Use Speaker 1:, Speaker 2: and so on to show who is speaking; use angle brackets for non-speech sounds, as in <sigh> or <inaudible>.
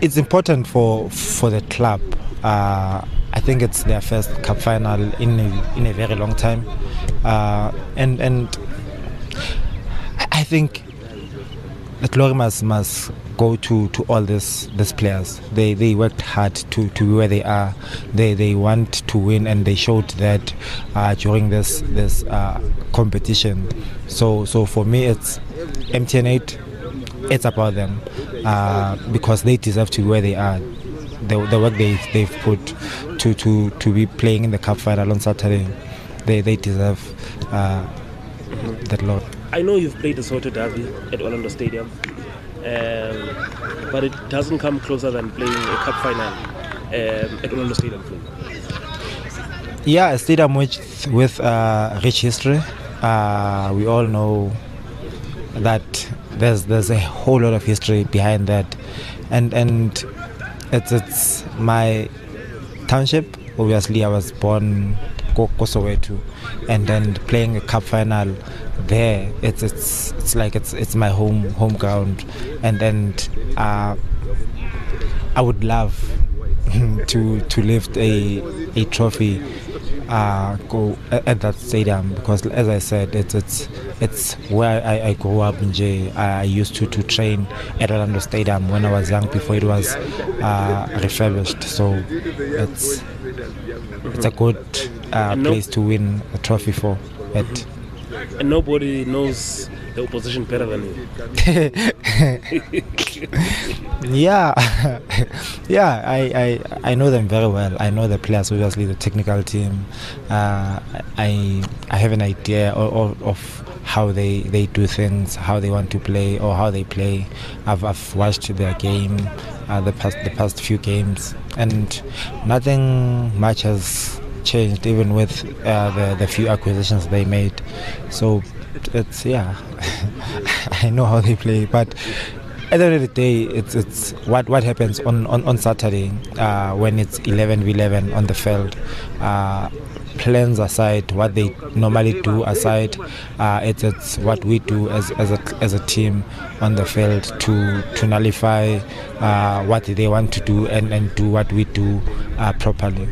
Speaker 1: It's important for for the club. Uh, I think it's their first cup final in a, in a very long time, uh, and and I think the glory must must go to, to all these these players. They they worked hard to, to where they are. They they want to win and they showed that uh, during this this uh, competition. So so for me it's MTN eight. It's about them uh, because they deserve to be where they are. The, the work they they've put to, to, to be playing in the cup final on Saturday, they they deserve uh, that lot.
Speaker 2: I know you've played the Soweto Derby at Orlando Stadium, um, but it doesn't come closer than playing a cup final um, at Orlando Stadium.
Speaker 1: Yeah, a stadium with with uh, rich history. Uh, we all know that there's there's a whole lot of history behind that, and and it's it's my township. Obviously, I was born Kosoweto, and then playing a cup final there, it's it's it's like it's it's my home home ground, and and uh, I would love <laughs> to to lift a a trophy uh, go at that stadium because as I said it's it's it's where I, I grew up in J. I used to, to train at Orlando Stadium when I was young before it was uh, refurbished so it's it's a good uh, place to win a trophy for it
Speaker 2: and nobody knows the opposition better than you. <laughs>
Speaker 1: yeah, <laughs> yeah, I, I I know them very well. I know the players, obviously the technical team. Uh, I I have an idea of, of how they, they do things, how they want to play, or how they play. I've, I've watched their game, uh, the past the past few games, and nothing much has changed, even with uh, the the few acquisitions they made. So it's yeah, <laughs> I know how they play, but at the end of the day, it's it's what what happens on on, on Saturday uh, when it's 11 v 11 on the field. Uh, plans aside, what they normally do aside, uh, it's it's what we do as as a as a team on the field to to nullify uh, what they want to do and and do what we do uh, properly.